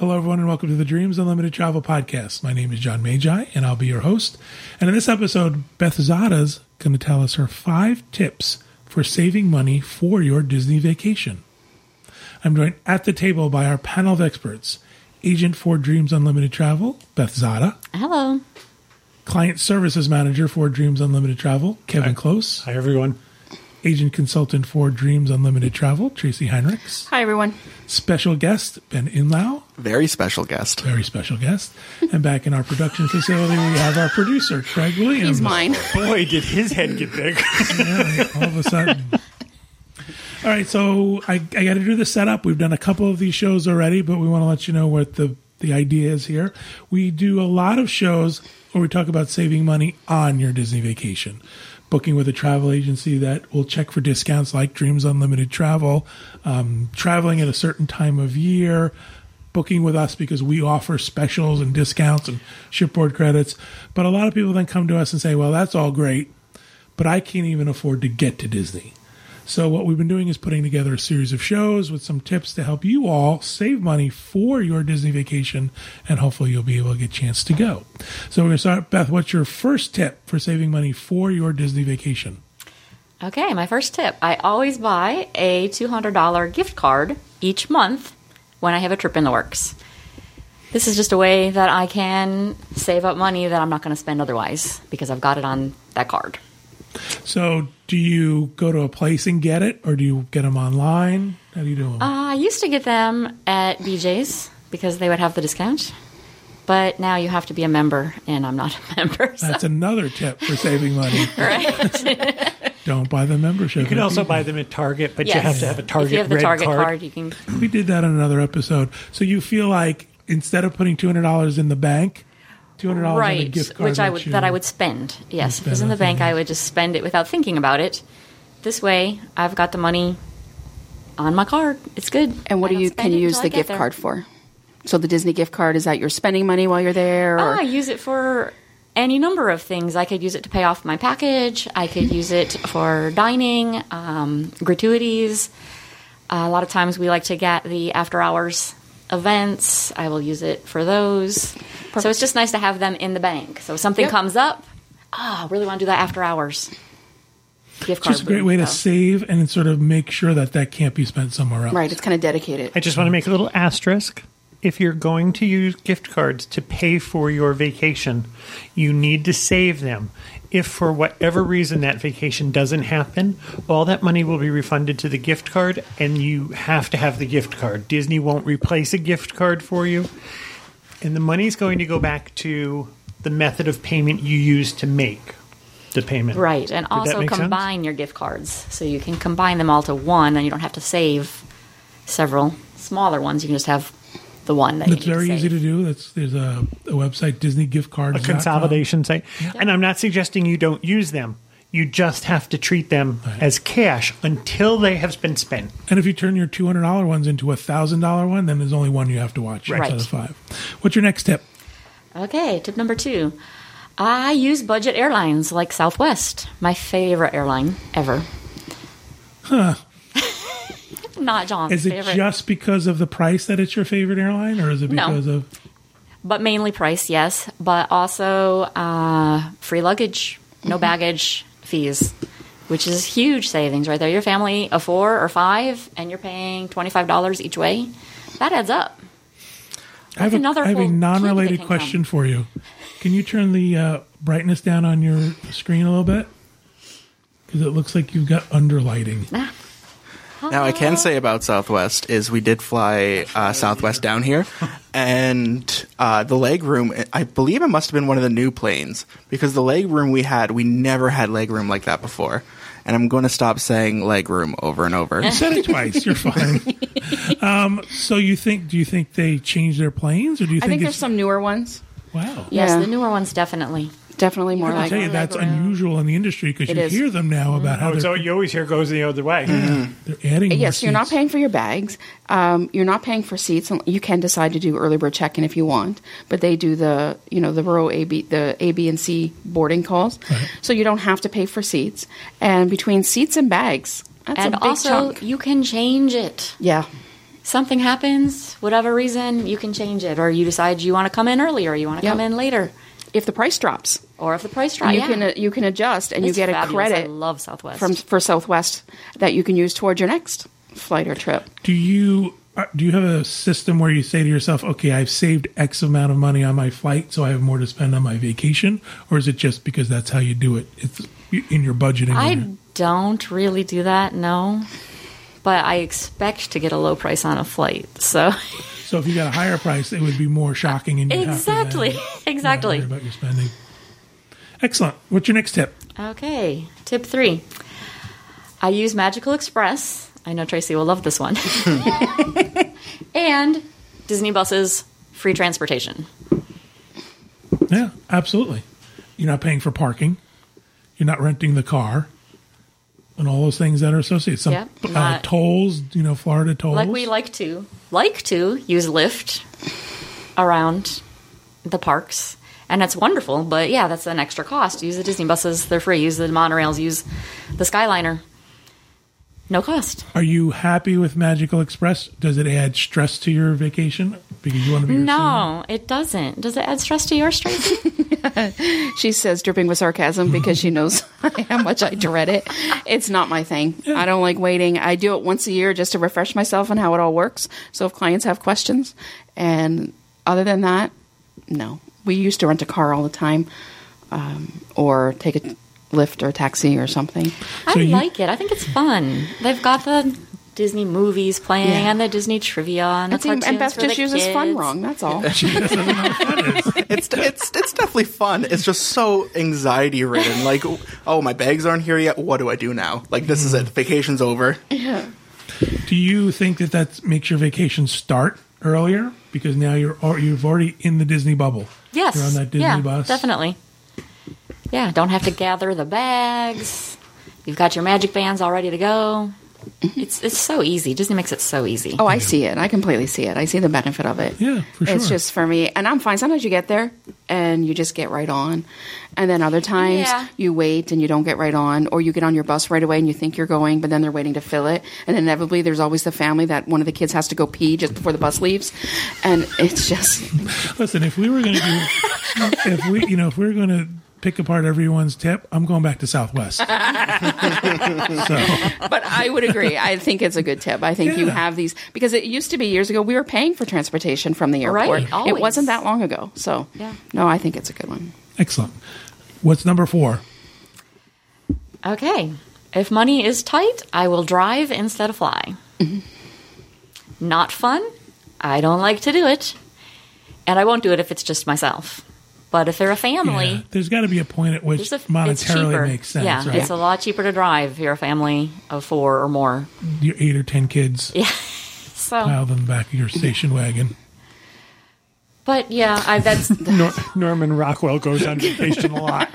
Hello, everyone, and welcome to the Dreams Unlimited Travel Podcast. My name is John Magi, and I'll be your host. And in this episode, Beth Czada's going to tell us her five tips for saving money for your Disney vacation. I'm joined at the table by our panel of experts Agent for Dreams Unlimited Travel, Beth Zada. Hello. Client Services Manager for Dreams Unlimited Travel, Kevin Close. Hi, everyone. Agent Consultant for Dreams Unlimited Travel, Tracy Heinrichs. Hi, everyone. Special guest, Ben Inlau. Very special guest. Very special guest. And back in our production facility, we have our producer, Craig Williams. He's mine. Boy, did his head get big. Yeah, all of a sudden. All right, so I, I got to do the setup. We've done a couple of these shows already, but we want to let you know what the, the idea is here. We do a lot of shows where we talk about saving money on your Disney vacation. Booking with a travel agency that will check for discounts like Dreams Unlimited Travel, um, traveling at a certain time of year, booking with us because we offer specials and discounts and shipboard credits. But a lot of people then come to us and say, well, that's all great, but I can't even afford to get to Disney. So what we've been doing is putting together a series of shows with some tips to help you all save money for your Disney vacation, and hopefully you'll be able to get a chance to go. So we're going to start. Beth, what's your first tip for saving money for your Disney vacation? Okay, my first tip I always buy a $200 gift card each month when I have a trip in the works. This is just a way that I can save up money that I'm not going to spend otherwise because I've got it on that card. So do you go to a place and get it, or do you get them online? How do you do them? Uh, I used to get them at BJ's because they would have the discount, but now you have to be a member, and I'm not a member. So. That's another tip for saving money. right. Don't buy the membership. You can also buy them at Target, but you have to have a Target If you have the red Target card. card, you can. We did that on another episode. So you feel like instead of putting two hundred dollars in the bank, two hundred dollars on a right gift card, which i would you- that i would spend yes. spend because in the nothing bank i would just spend it without thinking about it. This way i've got the money on my card. It's good. And what I do you can you use the gift there. card for? So the Disney gift card is that you're spending money while you're there? oh, Or i use it for any number of things. I could use it to pay off my package. I could use it for dining um, gratuities. A lot of times we like to get the after hours events i will use it for those so it's just nice to have them in the bank so if something Yep. comes up oh, i really want to do that after hours gift It's card just a great boom. way to So- save and sort of make sure that that can't be spent somewhere else. right, it's kind of dedicated. I just want to make a little asterisk. If you're going to use gift cards to pay for your vacation, you need to save them. If for whatever reason that vacation doesn't happen, all that money will be refunded to the gift card, and you have to have the gift card. Disney won't replace a gift card for you, and the money is going to go back to the method of payment you used to make the payment. Right, and Did also make sense? combine your gift cards so you can combine them all to one, and you don't have to save several smaller ones. You can just have the one that It's you very easy to do. That's there's a, a website Disney gift cards. a consolidation site. And I'm not suggesting you don't use them. You just have to treat them as cash until they have been spent. And if you turn your two hundred dollar ones into a thousand dollar one, then there's only one you have to watch Right. instead of five. What's your next tip? Okay, tip number two. I use budget airlines like Southwest, my favorite airline ever. Huh. Not John's Is it favorite, just because of the price that it's your favorite airline, or is it No. because of but mainly price, yes, but also uh, free luggage, no baggage fees, which is huge savings right there. Your family of four or five, and you're paying twenty five dollars each way. That adds up. I have, a, another I have a whole key that non-related question for you. Can you turn the uh, brightness down on your screen a little bit? Because it looks like you've got underlighting. Now, I can say about Southwest is we did fly uh, Southwest down here, and uh, the leg room. I believe it must have been one of the new planes because the leg room we had, we never had leg room like that before. And I'm going to stop saying leg room over and over. You said it twice. You're fine. um, so you think? Do you think they changed their planes, or do you I think, think there's it's some newer ones. wow? Yes, Yeah. the newer ones definitely. Definitely more I like tell you, that's unusual in the industry because you is. hear them now about how Oh, they're, so you always hear goes the other way. they're adding. more Yes, you're not paying for your bags. Um, you're not paying for seats. You can decide to do early bird check-in if you want, but they do the you know the row A, B, the A, B, and C boarding calls, so you don't have to pay for seats. And between seats and bags, that's and a big also, chunk. you can change it. Yeah, something happens, whatever reason, you can change it, or you decide you want to come in early, or you want to Yep. come in later, If the price drops, or if the price drops. you yeah. can uh, you can adjust and It's you get a fabulous. I credit love Southwest. from for Southwest that you can use towards your next flight or trip. Do you uh, do you have a system where you say to yourself, "Okay, I've saved X amount of money on my flight, so I have more to spend on my vacation," or is it just because that's how you do it? It's in your budgeting. I don't really do that, no. But I expect to get a low price on a flight. So so if you got a higher price, it would be more shocking, and you'd have to then exactly, exactly. worry about your spending. Excellent. What's your next tip? Okay, tip three. I use Magical Express. I know Tracy will love this one. and Disney buses, free transportation. Yeah, absolutely. You're not paying for parking. You're not renting the car, and all those things that are associated. Some Yep, uh, tolls, you know, Florida tolls. Like we like to like to use Lyft around the parks. And that's wonderful, but yeah, that's an extra cost. Use the Disney buses, they're free. Use the monorails, use the Skyliner. No cost. Are you happy with Magical Express? Does it add stress to your vacation because you want to be? No, it doesn't. Does it add stress to your stress? She says, dripping with sarcasm because she knows how much I dread it. It's not my thing. I don't like waiting. I do it once a year just to refresh myself on how it all works. So if clients have questions, and other than that, no. We used to rent a car all the time, um, or take a Lyft or taxi or something. I you- like it. I think it's fun. They've got the Disney movies playing Yeah. and the Disney trivia and the And, and cartoons Beth for just the uses fun wrong. That's all. it's it's it's definitely fun. It's just so anxiety ridden. Like, oh, my bags aren't here yet. What do I do now? Like, this is it. Mm-hmm. Vacation's over. Yeah. Do you think that that makes your vacation start earlier because now you're you've already in the Disney bubble? Yes. you're on that Disney yeah, bus. Definitely. Yeah, don't have to gather the bags. You've got your magic bands all ready to go. Mm-hmm. It's it's so easy. Disney makes it so easy. Oh, I see it. I completely see it. I see the benefit of it. Yeah, for It's just for me, and I'm fine. Sometimes you get there and you just get right on, and then other times Yeah. you wait and you don't get right on, or you get on your bus right away and you think you're going, but then they're waiting to fill it, and inevitably there's always the family that one of the kids has to go pee just before the bus leaves, and it's just Listen, if we were going to do, if we, you know, if we were going to pick apart everyone's tip, I'm going back to Southwest. so, but I would agree. I think it's a good tip. I think you have these because it used to be years ago we were paying for transportation from the airport. Right, It wasn't that long ago. So Yeah. no, I think it's a good one. excellent. What's number four? Okay. If money is tight, I will drive instead of fly. Mm-hmm. Not fun. I don't like to do it. And I won't do it if it's just myself. But if they're a family, Yeah, there's got to be a point at which a, monetarily makes sense, yeah, right? it's a lot cheaper to drive if you're a family of four or more. Your eight or ten kids Yeah. So, pile them back of your station wagon. but yeah, I, that's Nor- Norman Rockwell goes on vacation a lot.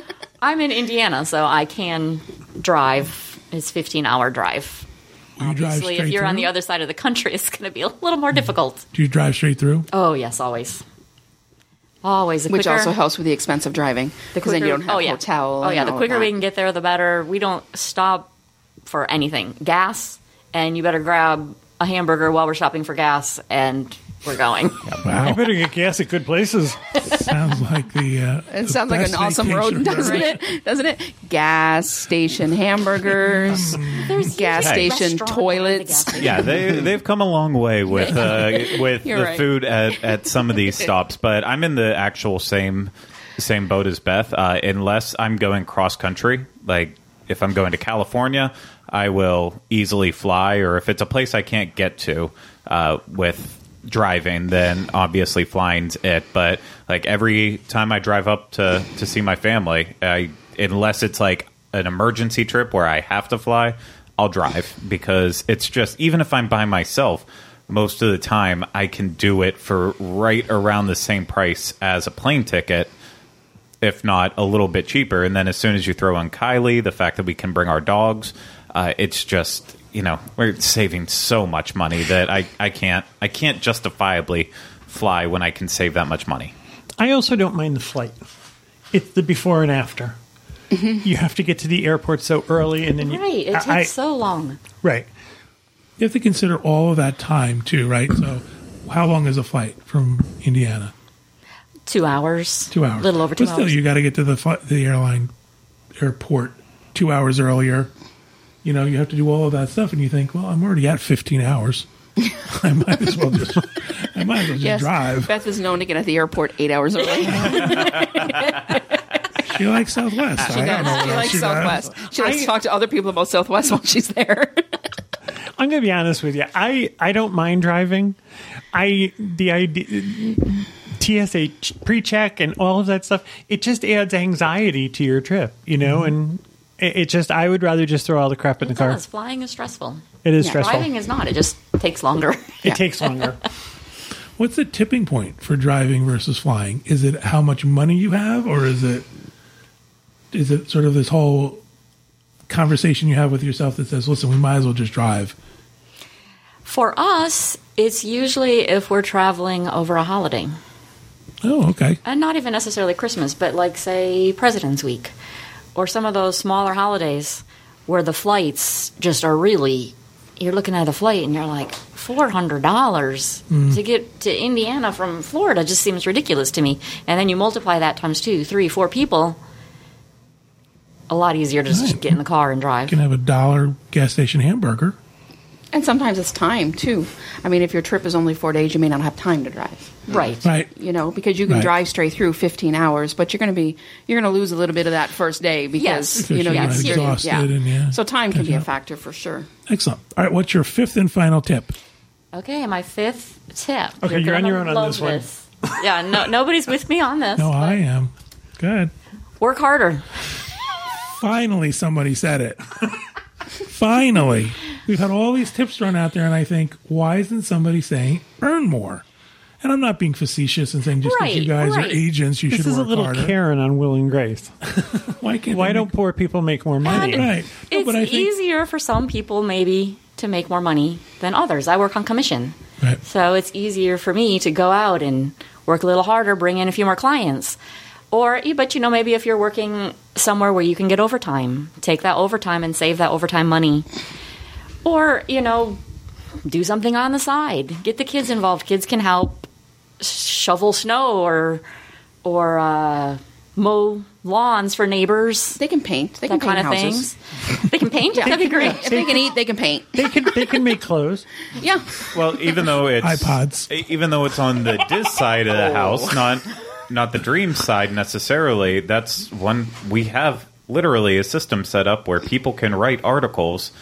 I'm in Indiana, so I can drive. It's 15 hour drive. You drive Obviously, if you're on the other side of the country, it's going to be a little more difficult. Do you drive straight through? Oh yes, always, always. The Which quicker- also helps with the expense of driving the because then you don't have oh, yeah. hotel. Oh yeah, the quicker we can get there, the better. We don't stop for anything. Gas, and you better grab a hamburger while we're shopping for gas, and we're going. I Wow, better get gas at good places. sounds like the. Uh, It the sounds like an awesome road, doesn't ever. it? Doesn't it? Gas station hamburgers, There's gas usually a station restaurant the toilets. gas yeah, they they've come a long way with uh, with You're the right. food at, at some of these stops, but I'm in the actual same same boat as Beth. Uh, unless I'm going cross country, like if I'm going to California, I will easily fly, or if it's a place I can't get to uh, with driving, then obviously flying's it. But like every time I drive up to to see my family, I unless it's like an emergency trip where I have to fly, I'll drive because it's just even if I'm by myself, most of the time I can do it for right around the same price as a plane ticket, if not a little bit cheaper. And then as soon as you throw in Kylie, the fact that we can bring our dogs, uh, it's just you know we're saving so much money that I, I can't I can't justifiably fly when I can save that much money. I also don't mind the flight. It's the before and after. Mm-hmm. You have to get to the airport so early, and then you, Right, it takes I- I- so long. right. You have to consider all of that time too, right? So, how long is a flight from Indiana? Two hours. Two hours. A little over two but still, hours. you got to get to the fl- the airline airport two hours earlier. You know, you have to do all of that stuff, and you think, well, I'm already at 15 hours. I might as well just, I might as well just Yes. drive. Beth is known to get at the airport eight hours early. She likes Southwest. I don't know she likes she does. Southwest. She likes to talk to other people about Southwest while she's there. I'm going to be honest with you. I, I don't mind driving. I the idea TSA pre-check and all of that stuff. It just adds anxiety to your trip, you know. Mm-hmm. And it, it just I would rather just throw all the crap in the car. does. Flying is stressful. It is Yeah, stressful. Driving is not. It just takes longer. It takes longer. What's the tipping point for driving versus flying? Is it how much money you have, or is it is it sort of this whole conversation you have with yourself that says, "Listen, we might as well just drive." For us, it's usually if we're traveling over a holiday. Oh, okay. and not even necessarily Christmas, but like say President's Week or some of those smaller holidays where the flights just are really you're looking at a flight and you're like four hundred dollars mm. to get to Indiana from Florida just seems ridiculous to me. And then you multiply that times two, three, four people. A lot easier to just get in the car and drive. You can have a dollar gas station hamburger. And sometimes it's time too. I mean, if your trip is only four days, you may not have time to drive. Right. Right. You know, because you can Right. drive straight through 15 hours, but you're going to be you're going to lose a little bit of that first day because Yes. you know Because you're, you're you're- exhausted yeah. and, yeah. So time can be a factor for sure. Excellent. All right, what's your fifth and final tip? Okay, my fifth tip. Okay, you're on gonna your own on love this one. Yeah, no, nobody's with me on this. No, but I am. Good. Work harder. Finally, somebody said it. Finally. We've had all these tips thrown out there, and I think, why isn't somebody saying earn more? And I'm not being facetious and saying just because you guys right. are agents, you This should is a work little harder. Karen on Will and Grace. Why can't Why they don't make- poor people make more money? right? No, It's but I think easier for some people maybe to make more money than others. I work on commission. right. So it's easier for me to go out and work a little harder, bring in a few more clients. Or but you know maybe if you're working somewhere where you can get overtime, take that overtime and save that overtime money. Or, you know, do something on the side. Get the kids involved. Kids can help shovel snow or or uh, mow lawns for neighbors. They can paint. They That can paint kind of houses. things. They can paint. That'd be great. If they can eat, they can paint. They can they can make clothes. Yeah. Well, even though it's iPods. even though it's on the DIS side of the Oh. house, not not the Dream side necessarily. That's one we have literally a system set up where people can write articles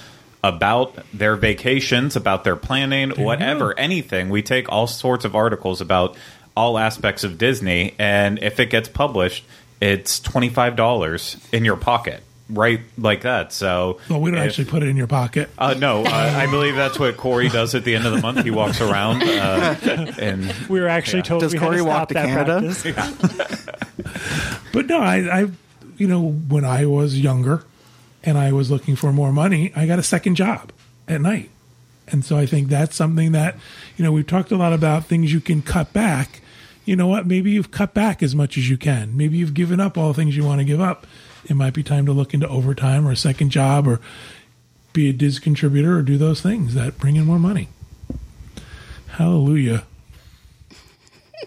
about their vacations, about their planning, whatever, anything. We take all sorts of articles about all aspects of Disney, and if it gets published, it's twenty five dollars in your pocket, right like that. So, Well, we don't if- actually put it in your pocket. uh, no, uh, I believe that's what Corey does at the end of the month. He walks around uh, and We were actually told Does we had Corey to walk stop to that Canada? practice. But no, I, I, you know, when I was younger and I was looking for more money, I got a second job at night. And so I think that's something that, you know, we've talked a lot about things you can cut back. You know what? Maybe you've cut back as much as you can. Maybe you've given up all the things you want to give up. It might be time to look into overtime or a second job or be a DIS contributor or do those things that bring in more money. Hallelujah.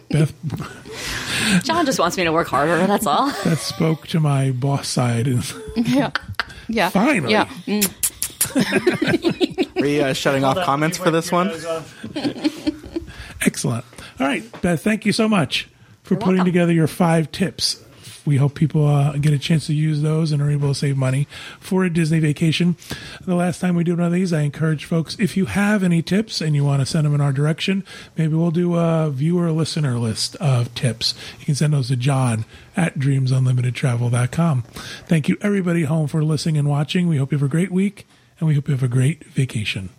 Beth, John just wants me to work harder. That's all. that spoke to my boss side. Yeah. Yeah. Finally. Yeah. Mm. Are you uh, shutting off comments for this one? Excellent. All right, Beth, thank you so much for putting welcome. together your five tips. We hope people uh, get a chance to use those and are able to save money for a Disney vacation. The last time we did one of these, I encourage folks if you have any tips and you want to send them in our direction, maybe we'll do a viewer listener list of tips. You can send those to John at dreamsunlimitedtravel.com. Thank you, everybody home, for listening and watching. We hope you have a great week and we hope you have a great vacation.